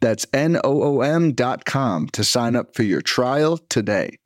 That's N-O-O-M dot com to sign up for your trial today.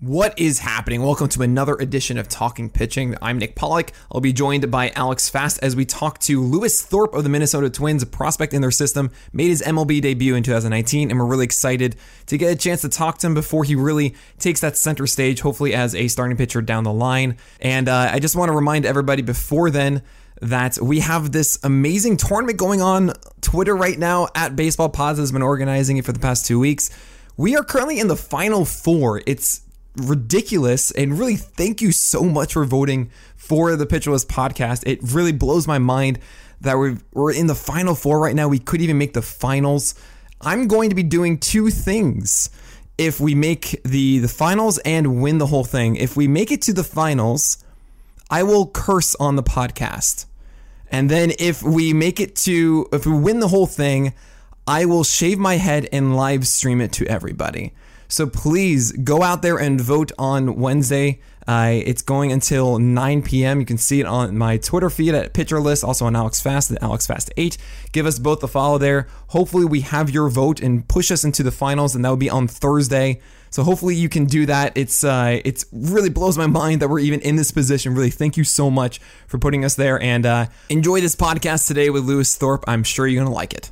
What is happening? Welcome to another edition of Talking Pitching. I'm Nick Pollack. I'll be joined by Alex Fast as we talk to Lewis Thorpe of the Minnesota Twins, a prospect in their system, made his MLB debut in 2019, and we're really excited to get a chance to talk to him before he really takes that center stage, hopefully as a starting pitcher down the line. And uh, I just want to remind everybody before then that we have this amazing tournament going on Twitter right now at Baseball Pods has been organizing it for the past two weeks. We are currently in the final four. It's ridiculous. And really, thank you so much for voting for the Pitcher List podcast. It really blows my mind that we're, we're in the final four right now. We could even make the finals. I'm going to be doing two things if we make the the finals and win the whole thing. If we make it to the finals, I will curse on the podcast. And then if we make it to if we win the whole thing, I will shave my head and live stream it to everybody. So please go out there and vote on Wednesday. Uh, it's going until 9 p.m. You can see it on my Twitter feed at Pitcher List, also on Alex Fast at Alex Fast 8. Give us both a follow there. Hopefully, we have your vote and push us into the finals, and that will be on Thursday. So hopefully you can do that. It's uh, it's really blows my mind that we're even in this position. Really, thank you so much for putting us there, and uh, enjoy this podcast today with Lewis Thorpe. I'm sure you're gonna like it.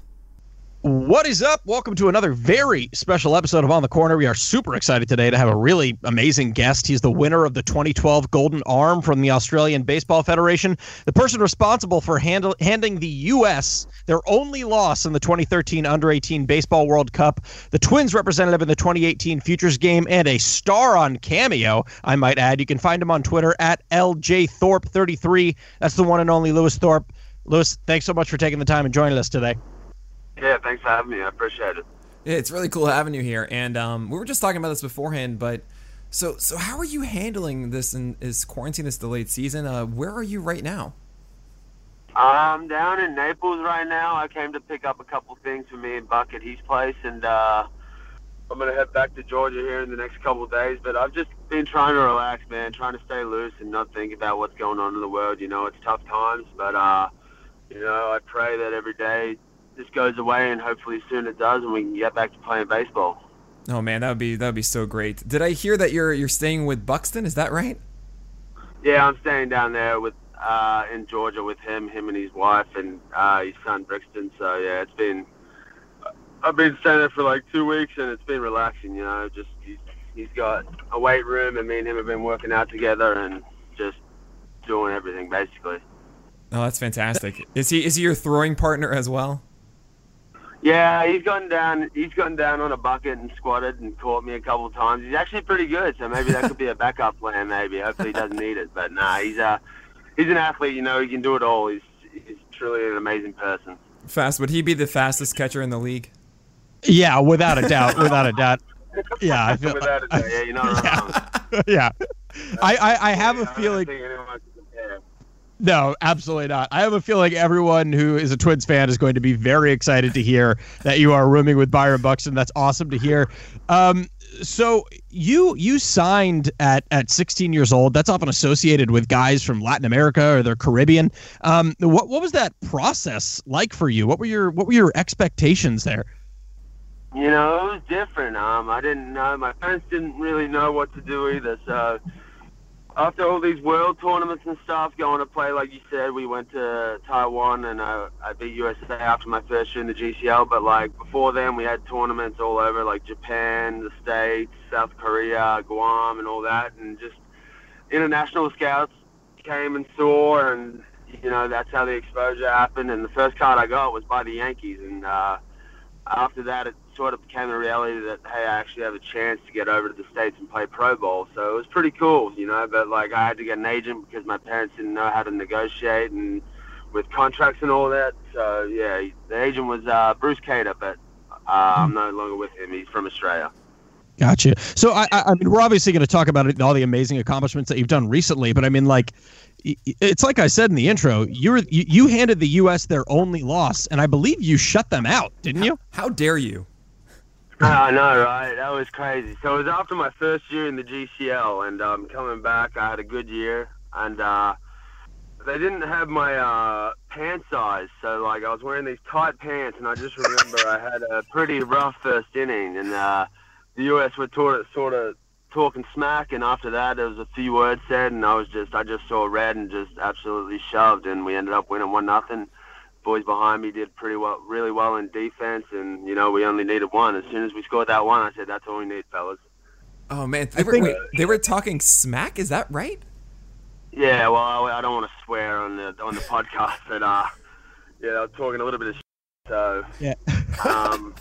What is up? Welcome to another very special episode of On the Corner. We are super excited today to have a really amazing guest. He's the winner of the 2012 Golden Arm from the Australian Baseball Federation, the person responsible for handing the U.S. their only loss in the 2013 Under 18 Baseball World Cup, the Twins representative in the 2018 Futures Game, and a star on Cameo, I might add. You can find him on Twitter at LJThorpe33. That's the one and only Lewis Thorpe. Lewis, thanks so much for taking the time and joining us today. Yeah, thanks for having me. I appreciate it. Yeah, it's really cool having you here. And um, we were just talking about this beforehand, but so so how are you handling this in is quarantine this delayed season? Uh, where are you right now? I'm down in Naples right now. I came to pick up a couple things for me and Buck at his place, and uh, I'm gonna head back to Georgia here in the next couple of days. But I've just been trying to relax, man, trying to stay loose and not think about what's going on in the world. You know, it's tough times, but uh, you know, I pray that every day this goes away, and hopefully soon it does, and we can get back to playing baseball. Oh man, that would be that would be so great. Did I hear that you're you're staying with Buxton? Is that right? Yeah, I'm staying down there with uh, in Georgia with him, him and his wife, and uh, his son Brixton. So yeah, it's been I've been staying there for like two weeks, and it's been relaxing. You know, just he's, he's got a weight room, and me and him have been working out together, and just doing everything basically. Oh, that's fantastic. Is he is he your throwing partner as well? Yeah, he's gotten down. He's gotten down on a bucket and squatted and caught me a couple of times. He's actually pretty good, so maybe that could be a backup plan. Maybe hopefully he doesn't need it, but nah, he's uh he's an athlete. You know, he can do it all. He's he's truly an amazing person. Fast. Would he be the fastest catcher in the league? Yeah, without a doubt. Without a doubt. Yeah, I feel. Without a doubt, yeah, you're not wrong. yeah. I, I, I have a feeling. No, absolutely not. I have a feeling everyone who is a Twins fan is going to be very excited to hear that you are rooming with Byron Buxton. That's awesome to hear. Um, so you you signed at at 16 years old. That's often associated with guys from Latin America or the Caribbean. Um, what what was that process like for you? What were your what were your expectations there? You know, it was different. Um, I didn't know. My parents didn't really know what to do either. So after all these world tournaments and stuff, going to play, like you said, we went to Taiwan and I, I beat USA after my first year in the GCL. But like before then, we had tournaments all over, like Japan, the States, South Korea, Guam, and all that, and just international scouts came and saw, and you know that's how the exposure happened. And the first card I got was by the Yankees, and uh, after that, it sort of became a reality that hey, I actually have a chance to get over to the states and play pro ball. So it was pretty cool, you know. But like, I had to get an agent because my parents didn't know how to negotiate and with contracts and all that. So yeah, the agent was uh, Bruce Cater, but uh, I'm no longer with him. He's from Australia. Gotcha. So I, I mean, we're obviously going to talk about all the amazing accomplishments that you've done recently, but I mean, like, it's like I said in the intro. You were you, you handed the U.S. their only loss, and I believe you shut them out, didn't you? How dare you? I know, right? That was crazy. So it was after my first year in the GCL, and um, coming back, I had a good year, and uh, they didn't have my uh, pant size, so like I was wearing these tight pants, and I just remember I had a pretty rough first inning, and uh, the US were sort sort of talking smack, and after that there was a few words said, and I was just I just saw red and just absolutely shoved, and we ended up winning one nothing. Boys behind me did pretty well, really well in defense, and you know we only needed one. As soon as we scored that one, I said that's all we need, fellas. Oh man, they, were, think, wait, they were talking smack. Is that right? Yeah, well, I, I don't want to swear on the on the podcast, but uh, yeah, I was talking a little bit of shit, so yeah. um,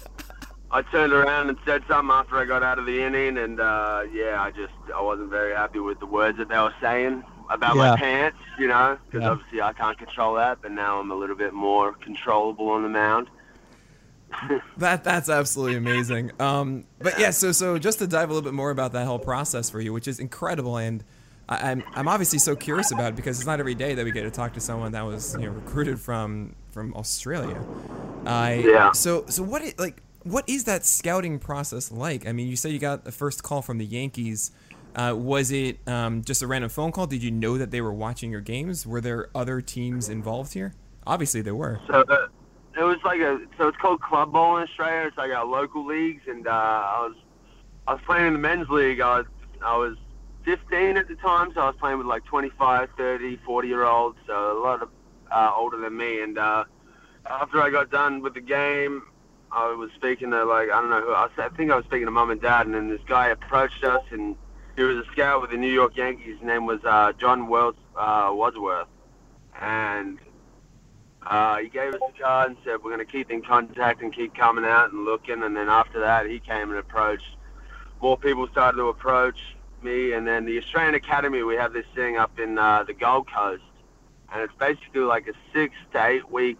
I turned around and said something after I got out of the inning, and uh, yeah, I just I wasn't very happy with the words that they were saying about yeah. my pants, you know, because yeah. obviously I can't control that, but now I'm a little bit more controllable on the mound. that that's absolutely amazing. Um, but yeah, so so just to dive a little bit more about that whole process for you, which is incredible, and I, am I'm obviously so curious about it because it's not every day that we get to talk to someone that was you know recruited from from Australia. I yeah. So so what like what is that scouting process like? I mean, you said you got the first call from the Yankees. Uh, was it um, just a random phone call? Did you know that they were watching your games? Were there other teams involved here? Obviously, there were. So uh, it was like a so it's called club ball in Australia. It's like our local leagues, and uh, I was I was playing in the men's league. I was I was 15 at the time, so I was playing with like 25, 30, 40 year olds, so a lot of uh, older than me. And uh, after I got done with the game, I was speaking to like I don't know who I, I think I was speaking to mum and dad, and then this guy approached us, and he was a scout with the New York Yankees. His name was uh, John Wells uh, Wadsworth, and uh, he gave us a card and said we're going to keep in contact and keep coming out and looking. And then after that, he came and approached. More people started to approach me, and then the Australian Academy. We have this thing up in uh, the Gold Coast, and it's basically like a six to eight week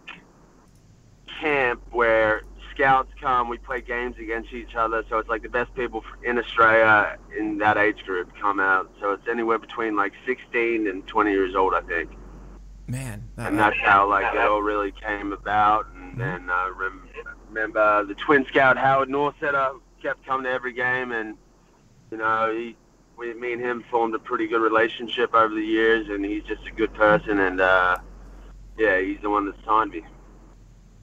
camp where scouts come, we play games against each other. So it's like the best people in Australia in that age group come out. So it's anywhere between like 16 and 20 years old, I think. Man, that, and that's how like it all really came about. And then I uh, remember the twin scout Howard Norsetter kept coming to every game, and you know he, we, me and him formed a pretty good relationship over the years, and he's just a good person, and uh, yeah, he's the one that signed me.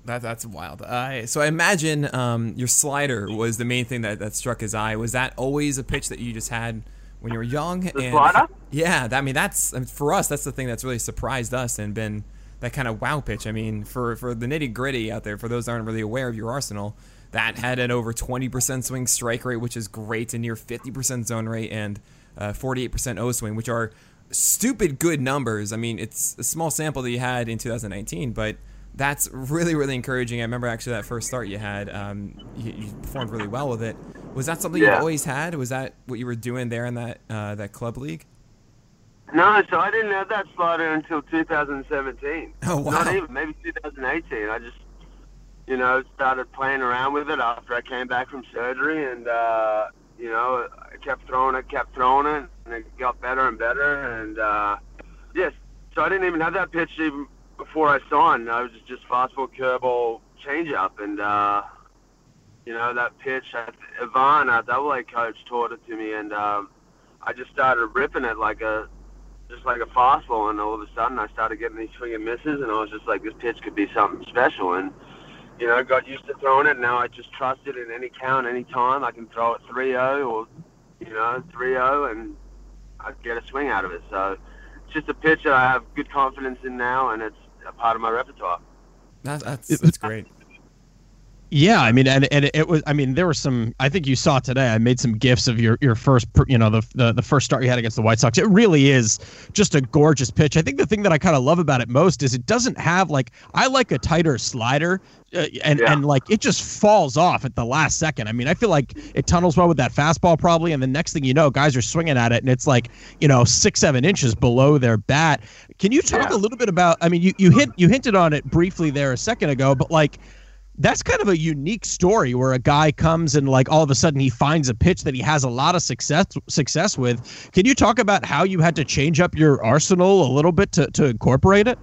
That that's wild. Uh, so I imagine um, your slider was the main thing that, that struck his eye. Was that always a pitch that you just had when you were young? The and, slider? Yeah, I mean that's I mean, for us. That's the thing that's really surprised us and been that kind of wow pitch. I mean, for for the nitty gritty out there, for those that aren't really aware of your arsenal, that had an over 20% swing strike rate, which is great, a near 50% zone rate, and uh, 48% O swing, which are stupid good numbers. I mean, it's a small sample that you had in 2019, but that's really really encouraging. I remember actually that first start you had, um, you, you, performed really well with it. Was that something yeah. you always had? Was that what you were doing there in that uh, that club league? No, so I didn't have that slider until 2017. Oh wow! Not even maybe 2018. I just you know started playing around with it after I came back from surgery, and uh, you know I kept throwing it, kept throwing it, and it got better and better. And uh, yes, so I didn't even have that pitch even before I signed, I was just fastball, curveball, changeup, and uh, you know that pitch. Ivan, our double A coach, taught it to me, and um, I just started ripping it like a just like a fastball, and all of a sudden I started getting these swing and misses, and I was just like, this pitch could be something special, and you know, got used to throwing it. Now I just trust it in any count, any time. I can throw it 3-0 or you know 3-0, and I get a swing out of it. So it's just a pitch that I have good confidence in now, and it's part of my repertoire. That's that's, that's great. Yeah, I mean, and, and it was. I mean, there were some. I think you saw today. I made some gifs of your your first, you know, the, the the first start you had against the White Sox. It really is just a gorgeous pitch. I think the thing that I kind of love about it most is it doesn't have like I like a tighter slider, uh, and yeah. and like it just falls off at the last second. I mean, I feel like it tunnels well with that fastball probably, and the next thing you know, guys are swinging at it, and it's like you know six seven inches below their bat. Can you talk yeah. a little bit about? I mean, you you hit you hinted on it briefly there a second ago, but like that's kind of a unique story where a guy comes and like all of a sudden he finds a pitch that he has a lot of success success with. Can you talk about how you had to change up your arsenal a little bit to, to incorporate it?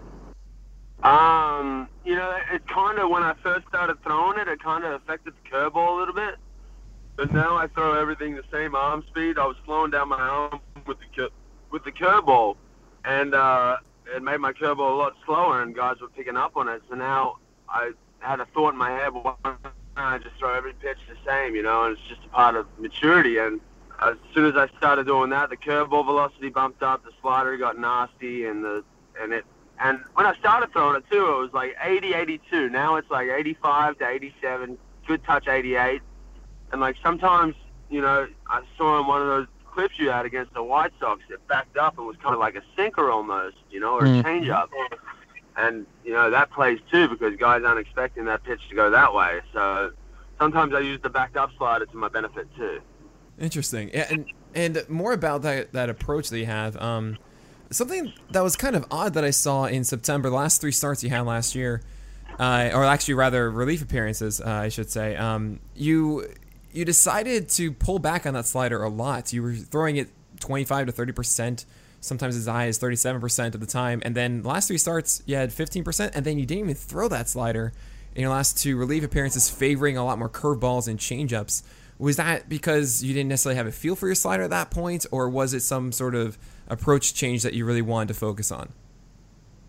Um, you know, it kind of when I first started throwing it, it kind of affected the curveball a little bit. But now I throw everything the same arm speed. I was slowing down my arm with the with the curveball, and uh, it made my curveball a lot slower, and guys were picking up on it. So now I had a thought in my head, why don't I just throw every pitch the same, you know? And it's just a part of maturity. And as soon as I started doing that, the curveball velocity bumped up, the slider got nasty, and the and it and when I started throwing it too, it was like 80, 82. Now it's like 85 to 87, good touch 88. And like sometimes, you know, I saw in one of those clips you had against the White Sox, it backed up and was kind of like a sinker almost, you know, or a mm. And, you know, that plays too because guys aren't expecting that pitch to go that way. So sometimes I use the backed up slider to my benefit too. Interesting. And and more about that that approach that you have. Um, something that was kind of odd that I saw in September, the last three starts you had last year, uh, or actually rather relief appearances, uh, I should say. Um, you you decided to pull back on that slider a lot. You were throwing it 25 to 30 percent, sometimes as high as 37 percent of the time. And then last three starts, you had 15 percent, and then you didn't even throw that slider in your last two relief appearances, favoring a lot more curveballs and changeups. Was that because you didn't necessarily have a feel for your slider at that point, or was it some sort of approach change that you really wanted to focus on?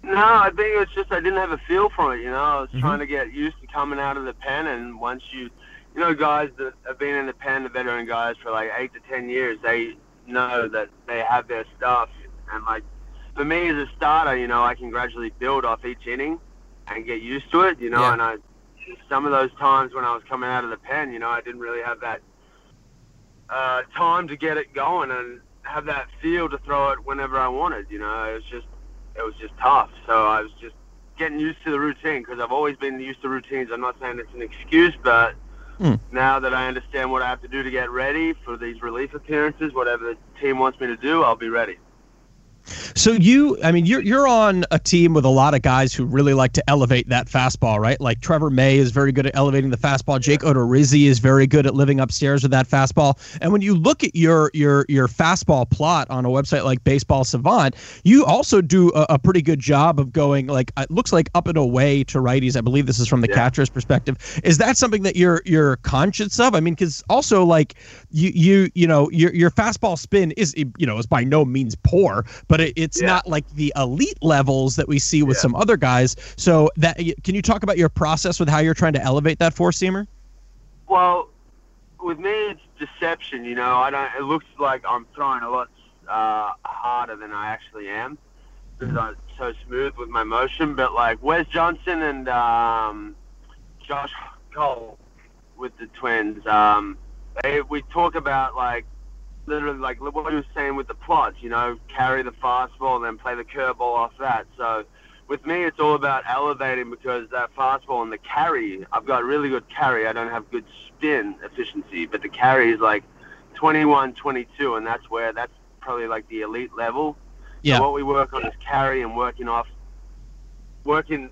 No, I think it was just I didn't have a feel for it. You know, I was mm-hmm. trying to get used to coming out of the pen, and once you, you know, guys that have been in the pen, the veteran guys for like eight to ten years, they know that they have their stuff, and like for me as a starter, you know, I can gradually build off each inning and get used to it. You know, yeah. and I some of those times when I was coming out of the pen, you know, I didn't really have that uh, time to get it going, and have that feel to throw it whenever I wanted. You know, it was just it was just tough. So I was just getting used to the routine because I've always been used to routines. I'm not saying it's an excuse, but mm. now that I understand what I have to do to get ready for these relief appearances, whatever the team wants me to do, I'll be ready. So you, I mean, you're you're on a team with a lot of guys who really like to elevate that fastball, right? Like Trevor May is very good at elevating the fastball. Jake Odorizzi is very good at living upstairs with that fastball. And when you look at your your your fastball plot on a website like Baseball Savant, you also do a, a pretty good job of going like it looks like up and away to righties. I believe this is from the yeah. catcher's perspective. Is that something that you're you're conscious of? I mean, because also like you you you know your your fastball spin is you know is by no means poor, but it, it's yeah. not like the elite levels that we see with yeah. some other guys. So that can you talk about your process with how you're trying to elevate that four seamer? Well, with me, it's deception. You know, I don't. It looks like I'm throwing a lot uh, harder than I actually am because I'm so smooth with my motion. But like Wes Johnson and um, Josh Cole with the Twins, um, they, we talk about like literally like what you were saying with the plots, you know, carry the fastball and then play the curveball off that. So with me, it's all about elevating because that fastball and the carry, I've got really good carry. I don't have good spin efficiency, but the carry is like 21, 22, and that's where that's probably like the elite level. Yeah. So what we work on is carry and working off, working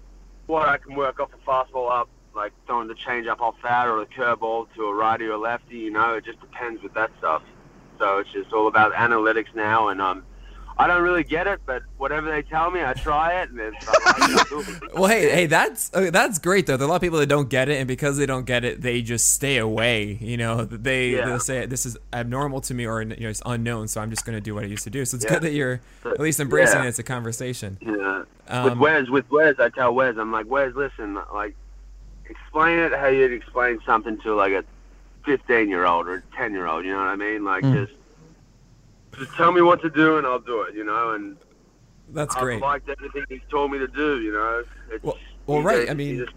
what I can work off the fastball up, like throwing the change up off that or the curveball to a righty or a lefty. You know, it just depends with that stuff. So it's just all about analytics now, and um, I don't really get it, but whatever they tell me, I try it. And it's, well, hey, hey, that's uh, that's great though. There are a lot of people that don't get it, and because they don't get it, they just stay away. You know, they yeah. they'll say this is abnormal to me, or you know, it's unknown. So I'm just going to do what I used to do. So it's yeah. good that you're at least embracing yeah. it as a conversation. Yeah. Um, with Wes, with Wes, I tell Wes, I'm like, Wes, listen, like, explain it how you'd explain something to like a 15 year old or 10 year old. You know what I mean? Like mm. just just tell me what to do and I'll do it. You know, and that's I've great. liked everything he's told me to do. You know, it's, well, well right. I mean. Just,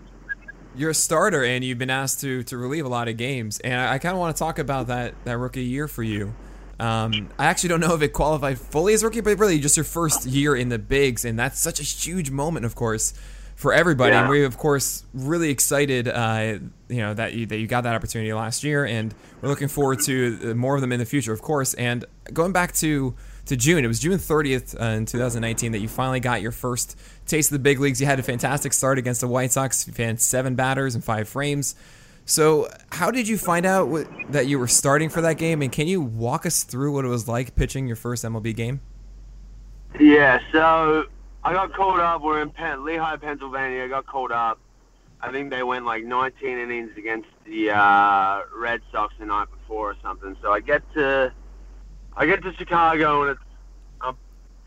you're a starter and you've been asked to to relieve a lot of games, and I, I kind of want to talk about that that rookie year for you. Um, I actually don't know if it qualified fully as rookie, but really just your first year in the bigs, and that's such a huge moment, of course for everybody. Yeah. And we're of course really excited, uh, you know, that you, that you got that opportunity last year, and we're looking forward to uh, more of them in the future, of course. And going back to to June. It was June 30th uh, in 2019 that you finally got your first taste of the big leagues. You had a fantastic start against the White Sox. You had seven batters and five frames. So, how did you find out what, that you were starting for that game? And can you walk us through what it was like pitching your first MLB game? Yeah, so I got called up. We're in Penn, Lehigh, Pennsylvania. I got called up. I think they went like 19 innings against the uh, Red Sox the night before or something. So I get to I get to Chicago and it's, I'm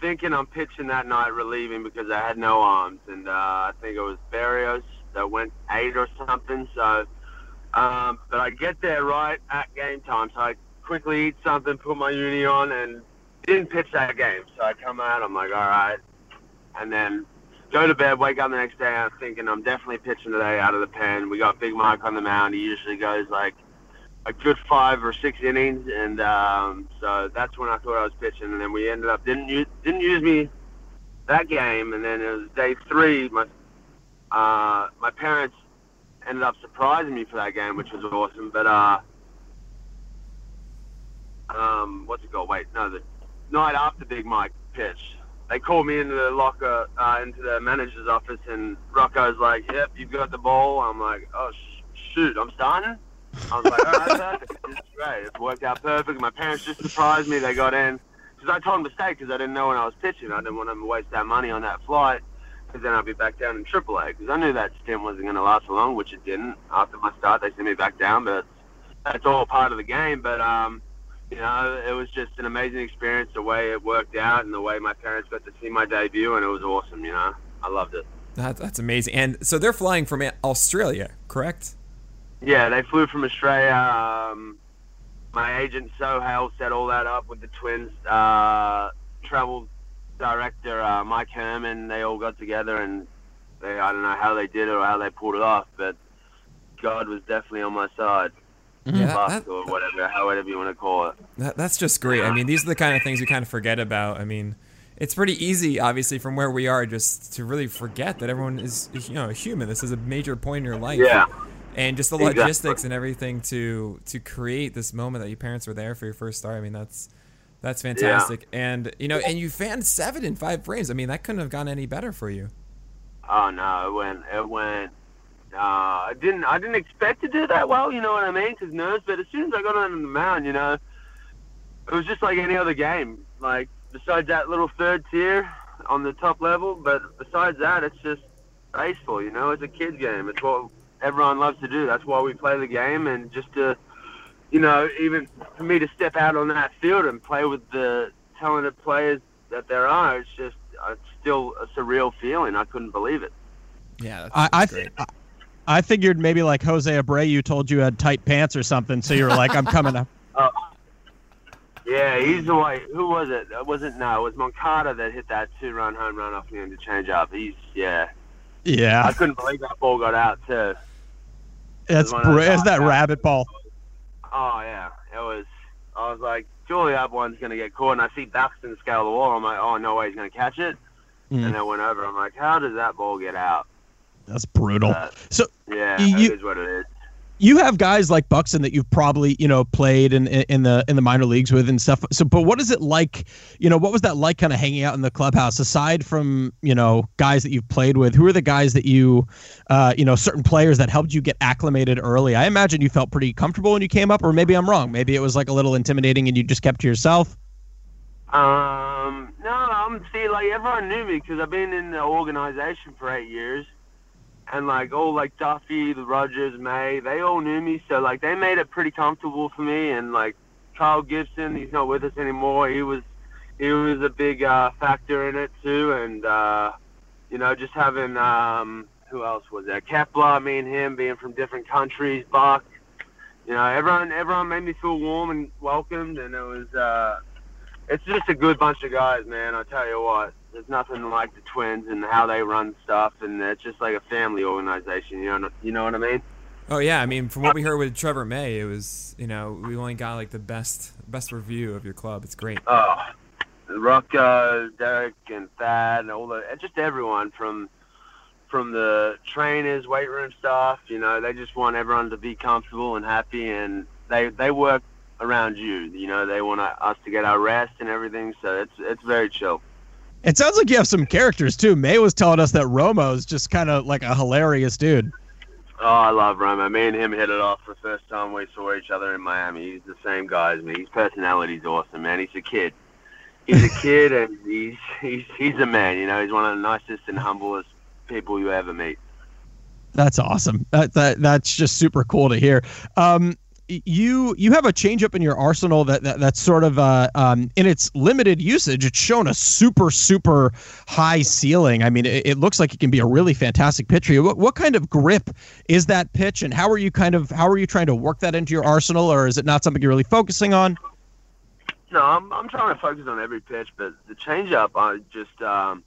thinking I'm pitching that night relieving because I had no arms and uh, I think it was Berrios that went eight or something. So, um, but I get there right at game time, so I quickly eat something, put my uni on, and didn't pitch that game. So I come out, I'm like, all right, and then go to bed, wake up the next day, and I'm thinking I'm definitely pitching today out of the pen. We got Big Mike on the mound. He usually goes like a good five or six innings, and um, so that's when I thought I was pitching. And then we ended up didn't use didn't use me that game, and then it was day three. My uh, my parents ended up surprising me for that game, which was awesome. But uh, um, what's it called? Wait, no, the night after Big Mike pitched, they called me into the locker, uh, into the manager's office, and Rocco's like, "Yep, you've got the ball." I'm like, "Oh sh- shoot, I'm starting." I was like, "All right, perfect. This is great. It worked out perfect." My parents just surprised me. They got in because I told them to stay because I didn't know when I was pitching. I didn't want them to waste that money on that flight because then I'd be back down in AAA because I knew that stint wasn't going to last long, which it didn't. After my start, they sent me back down, but that's all part of the game. But um, you know, it was just an amazing experience the way it worked out and the way my parents got to see my debut, and it was awesome. You know, I loved it. That, that's amazing. And so they're flying from Australia, correct? Yeah, they flew from Australia. Um, my agent Sohail set all that up with the twins. Uh, travel director uh, Mike Herman. They all got together, and they I don't know how they did it or how they pulled it off, but God was definitely on my side. Mm-hmm. Yeah, Luck that- or whatever, however you want to call it. That, that's just great. I mean, these are the kind of things we kind of forget about. I mean, it's pretty easy, obviously, from where we are, just to really forget that everyone is, is, you know, a human. This is a major point in your life. Yeah. And just the Exactly. logistics and everything to to create this moment that your parents were there for your first start. I mean, that's that's fantastic. Yeah. And you know, and you fanned seven in five frames. I mean, that couldn't have gone any better for you. Oh no, it went. It went. Uh, I didn't. I didn't expect to do that well. You know what I mean? Because nerves. But as soon as I got on the mound, you know, it was just like any other game. Like besides that little third tier on the top level, but besides that, it's just baseball. You know, it's a kid's game. It's what everyone loves to do. That's why we play the game, and just to, you know, even for me to step out on that field and play with the talented players that there are, it's just it's still a surreal feeling. I couldn't believe it. Yeah, that's, I I, th- great. I figured maybe like Jose Abreu told you had tight pants or something, so you were like, "I'm coming up." Yeah, he's the way. Who was it? Uh, wasn't no? It was Moncada that hit that two-run home run off the end to change up. He's yeah. Yeah. I couldn't believe that ball got out too. That's br- it's that knockouts. rabbit ball. Oh yeah, it was. I was like, surely that one's gonna get caught. And I see Buxton scale the wall. I'm like, oh no way, he's gonna catch it. Mm. And then went over. I'm like, how does that ball get out? That's brutal. Uh, So Yeah, You- it is what it is. you have guys like Buxton that you've probably you know played in in the in the minor leagues with and stuff. So, but what is it like? You know, what was that like, kind of hanging out in the clubhouse? Aside from you know guys that you've played with, who are the guys that you, uh, you know, certain players that helped you get acclimated early? I imagine you felt pretty comfortable when you came up, or maybe I'm wrong. Maybe it was like a little intimidating and you just kept to yourself. Um, no, I'm see like everyone knew me because I've been in the organization for eight years, and like all like Duffy, the Rogers, May, they all knew me, so like they made it pretty comfortable for me. And like Kyle Gibson, he's not with us anymore. He was he was a big uh, factor in it too, and uh, you know just having um, who else was there? Kepler, me and him being from different countries, Buck. You know, everyone everyone made me feel warm and welcomed, and it was. Uh, it's just a good bunch of guys, man. I tell you what, there's nothing like the Twins and how they run stuff, and it's just like a family organization. You know, you know what I mean? Oh yeah, I mean, from what we heard with Trevor May, it was you know we only got like the best best review of your club. It's great. Oh, Rocco, Derek, and Thad, and all the just everyone from from the trainers, weight room staff. You know, they just want everyone to be comfortable and happy, and they they work around you. You know, they want uh, us to get our rest and everything, so it's it's very chill. It sounds like you have some characters too. May was telling us that Romo is just kind of like a hilarious dude. Oh, I love Romo. Me and him hit it off the first time we saw each other in Miami. He's the same guy as me. His personality's awesome, man. He's a kid. He's a kid, and he's he's he's a man. You know, he's one of the nicest and humblest people you ever meet. That's awesome. That, that that's just super cool to hear. Um, you you have a changeup in your arsenal that, that that's sort of uh, um, in its limited usage. It's shown a super super high ceiling. I mean, it, it looks like it can be a really fantastic pitcher. What, what kind of grip is that pitch, and how are you kind of how are you trying to work that into your arsenal, or is it not something you're really focusing on? No, I'm I'm trying to focus on every pitch, but the changeup, I just um,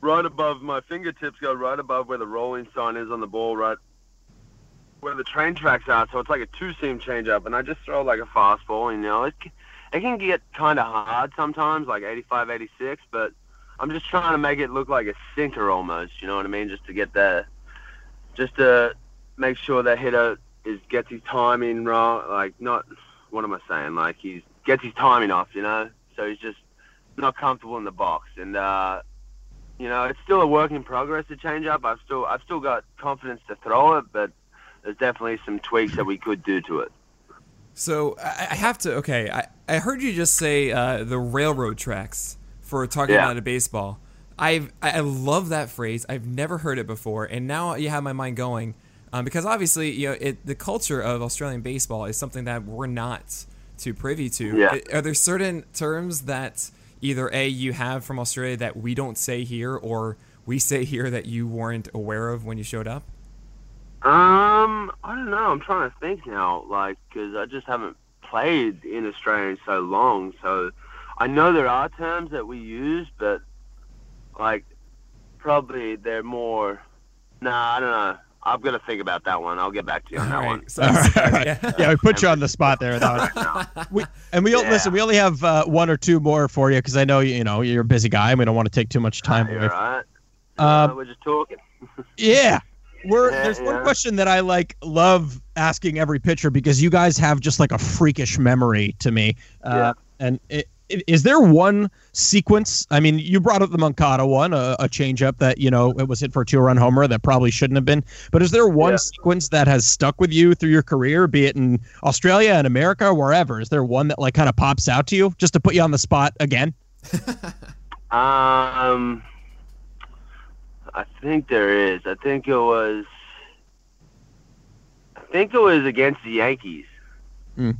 right above my fingertips go right above where the rolling sign is on the ball, right where the train tracks are, so it's like a two-seam changeup, and I just throw like a fastball. You know, it it can get kind of hard sometimes, like 85, 86, but I'm just trying to make it look like a sinker almost. You know what I mean? Just to get the, just to make sure that hitter is gets his timing wrong. Like not, what am I saying? Like he gets his timing off. You know, so he's just not comfortable in the box, and uh, you know, it's still a work in progress. The changeup, I've still I've still got confidence to throw it, but there's definitely some tweaks that we could do to it. So I have to. Okay, I, I heard you just say uh, the railroad tracks for talking yeah. about a baseball. I I love that phrase. I've never heard it before, and now you have my mind going um, because obviously you know it, the culture of Australian baseball is something that we're not too privy to. Yeah. Are there certain terms that either a you have from Australia that we don't say here, or we say here that you weren't aware of when you showed up? Um, I don't know. I'm trying to think now, like, because I just haven't played in Australia in so long. So I know there are terms that we use, but like, probably they're more. Nah, I don't know. I'm gonna think about that one. I'll get back to you on that right. one. So, yeah. yeah, we put you on the spot there. That we, and we yeah. listen. We only have uh, one or two more for you because I know you know you're a busy guy and we don't want to take too much time away. Right. Um, we're just talking. yeah, we're yeah, there's yeah. one question that I like love asking every pitcher because you guys have just like a freakish memory to me. Uh, yeah. And it, it, is there one sequence? I mean, you brought up the Moncada one, a, a changeup that you know it was hit for a two-run homer that probably shouldn't have been. But is there one sequence that has stuck with you through your career, be it in Australia and America, or wherever? Is there one that like kind of pops out to you just to put you on the spot again? um. I think there is. I think it was. I think it was against the Yankees. Mm.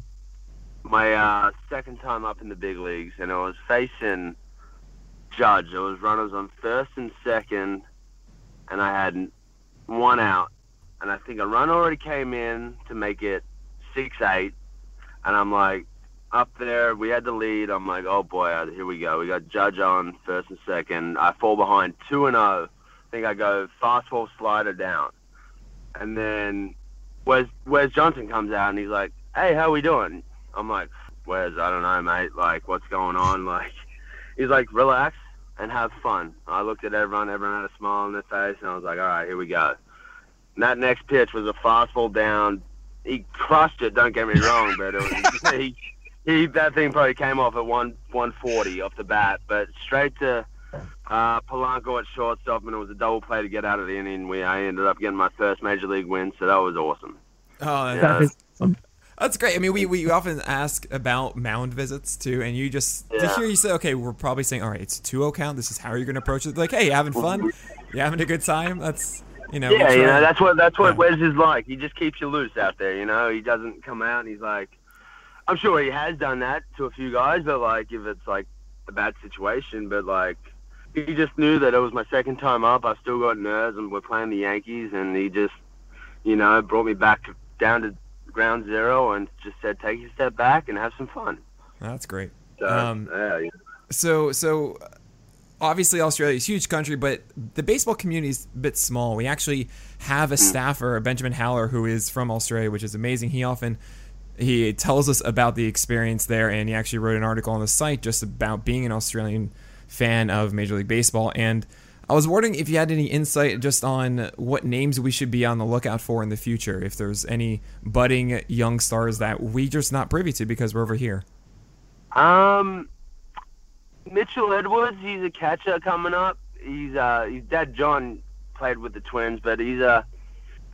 My uh, second time up in the big leagues, and I was facing Judge. There was runners on first and second, and I had one out. And I think a run already came in to make it six eight, and I'm like, up there. We had the lead. I'm like, oh boy, here we go. We got Judge on first and second. I fall behind two and zero, oh think I go fastball slider down, and then Wes Wes Johnson comes out and he's like, "Hey, how we doing?" I'm like, "Wes, I don't know, mate. Like, what's going on?" Like, he's like, "Relax and have fun." I looked at everyone. Everyone had a smile on their face, and I was like, "All right, here we go." And that next pitch was a fastball down. He crushed it. Don't get me wrong, but it was, he, he that thing probably came off at one 140 off the bat, but straight to uh, Polanco at shortstop, and it was a double play to get out of the inning. We I ended up getting my first major league win, so that was awesome. Oh, that's, that's great. I mean, we, we often ask about mound visits too, and you just yeah. to hear you say, okay, we're probably saying, all right, it's a 2-0 count. This is how you're going to approach it. Like, hey, you having fun? You having a good time? That's you know. Yeah, you know, that's what that's what yeah. Wes is like. He just keeps you loose out there. You know, he doesn't come out and he's like, I'm sure he has done that to a few guys, but like if it's like a bad situation, but like he just knew that it was my second time up. I still got nerves, and we're playing the Yankees, and he just, you know, brought me back to, down to ground zero and just said, "Take a step back and have some fun." That's great. So, um, yeah, yeah. so, so obviously Australia is a huge country, but the baseball community is a bit small. We actually have a mm. staffer, Benjamin Haller, who is from Australia, which is amazing. He often he tells us about the experience there, and he actually wrote an article on the site just about being an Australian fan of Major League Baseball. And I was wondering if you had any insight just on what names we should be on the lookout for in the future. If there's any budding young stars that we just not privy to because we're over here. Um, Mitchell Edwards, he's a catcher coming up. He's uh, his dad John played with the Twins, but he's uh,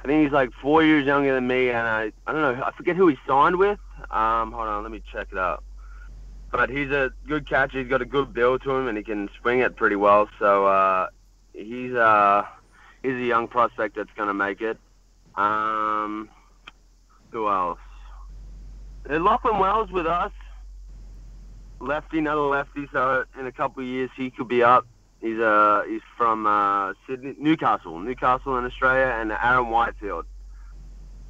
I think he's like four years younger than me, and I I don't know, I forget who he signed with. Um, hold on, let me check it out. But he's a good catcher. He's got a good build to him, and he can swing it pretty well. So uh, he's uh, he's a young prospect that's going to make it. Um, who else? Uh, Lachlan Wells with us. Lefty, another lefty. So in a couple of years, he could be up. He's uh he's from uh, Sydney, Newcastle, Newcastle in Australia, and Aaron Whitefield.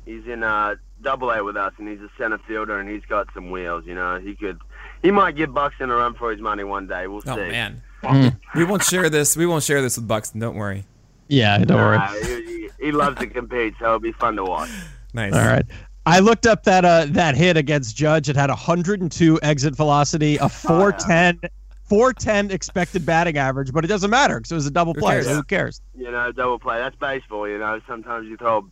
He's in uh double A with us, and he's a center fielder, and he's got some wheels. You know, he could, he might give Buxton a run for his money one day. We'll Oh see. man, Mm. we won't share this. We won't share this with Buxton. Don't worry. Yeah, don't worry. Nah, he, he- he loves to compete, so it'll be fun to watch. Nice. All right. I looked up that uh, that hit against Judge. It had 102 exit velocity, a 410, 410 expected batting average, but it doesn't matter because it was a double Who play. cares? So who cares? You know, double play. That's baseball. You know, sometimes you throw a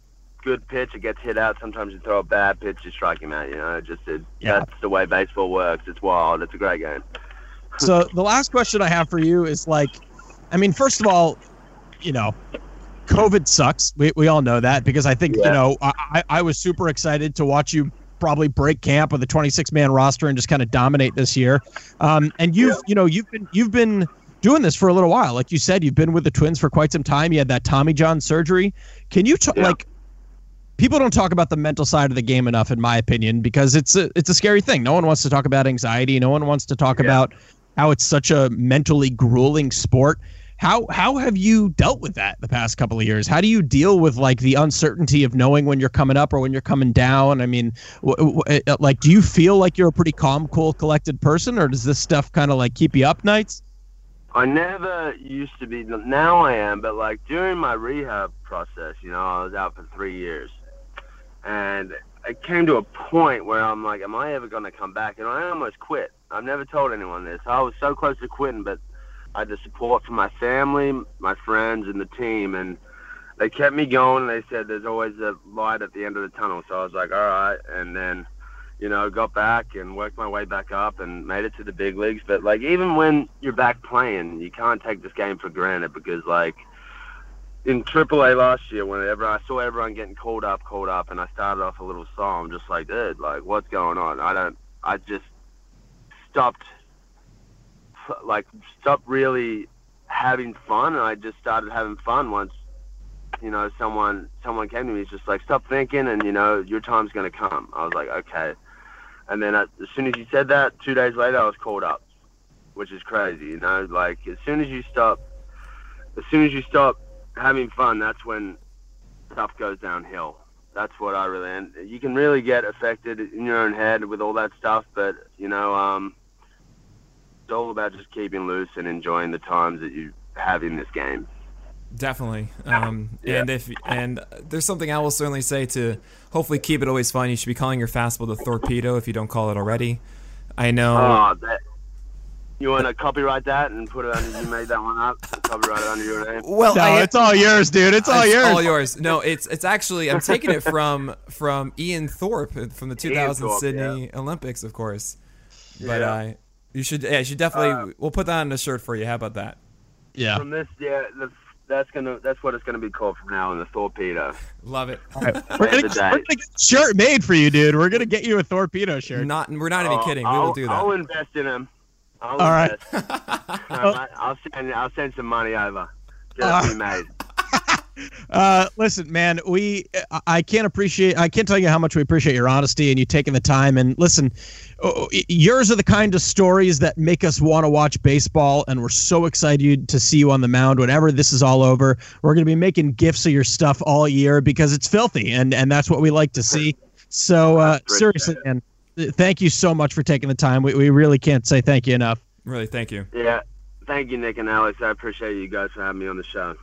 good pitch, it gets hit out. Sometimes you throw a bad pitch, you strike him out. You know, it just it, Yeah. that's the way baseball works. It's wild. It's a great game. So the last question I have for you is like, I mean, first of all, you know, COVID sucks. We, we all know that because I think you know I, I was super excited to watch you probably break camp with a 26 man roster and just kind of dominate this year. Um, and you've you know you've been you've been doing this for a little while. Like you said, you've been with the Twins for quite some time. You had that Tommy John surgery. Can you t- Yeah. like? People don't talk about the mental side of the game enough, in my opinion, because it's a it's a scary thing. No one wants to talk about anxiety. No one wants to talk Yeah. about how it's such a mentally grueling sport. How how have you dealt with that the past couple of years? How do you deal with like the uncertainty of knowing when you're coming up or when you're coming down? I mean, w- w- like, do you feel like you're a pretty calm, cool, collected person, or does this stuff kind of like keep you up nights? I never used to be. Now I am, but like during my rehab process, you know, I was out for three years, and it came to a point where I'm like, am I ever going to come back? And I almost quit. I've never told anyone this. I was so close to quitting, but I had the support from my family, my friends, and the team, and they kept me going. And they said there's always a light at the end of the tunnel. So I was like, all right, and then. You know, got back and worked my way back up and made it to the big leagues. But like, even when you're back playing, you can't take this game for granted because like in AAA last year, whenever I saw everyone getting called up, called up, and I started off a little slow, I'm just like, dude, like, what's going on? I don't. I just stopped, like, stopped really having fun, and I just started having fun once. You know, someone someone came to me. He's just like, stop thinking, and you know, your time's gonna come. I was like, okay. And then I, as soon as he said that, two days later, I was called up, which is crazy. You know, like as soon as you stop, as soon as you stop having fun, that's when stuff goes downhill. That's what I really and you can really get affected in your own head with all that stuff, but you know, um, it's all about just keeping loose and enjoying the times that you have in this game. Definitely. Um, Yeah. And if and there's something I will certainly say to hopefully keep it always fun. You should be calling your fastball the torpedo if you don't call it already. I know. Oh, that. You want to copyright that and put it under? You made that one up. Copyright it under your name. well, No, I, it's all yours, dude. It's all it's yours. all yours. No, it's it's actually I'm taking it from from Ian Thorpe from the 2000 Thorpe, Sydney Olympics, of course. But Yeah. uh, you should yeah, you should definitely Uh, we'll put that on the shirt for you. How about that? Yeah. From this, yeah, the, that's gonna that's what it's gonna be called from now on, the torpedo. Love it. We're gonna, the we're gonna get a shirt made for you, dude. We're gonna get you a torpedo shirt. Not we're not even Oh, kidding. We I'll, will do that. I'll invest in him. I'll All right. invest. All right, I'll send I'll send some money over. Uh, be made. Uh, listen, man, we I- can't appreciate I can't tell you how much we appreciate your honesty and you taking the time and listen. oh, Yours are the kind of stories that make us want to watch baseball, and we're so excited to see you on the mound whenever this is all over. We're going to be making gifts of your stuff all year because it's filthy, and and that's what we like to see. So uh, seriously, man, thank you so much for taking the time. We we really can't say thank you enough. Really, thank you. Yeah. Thank you, Nick and Alex. I appreciate you guys for having me on the show.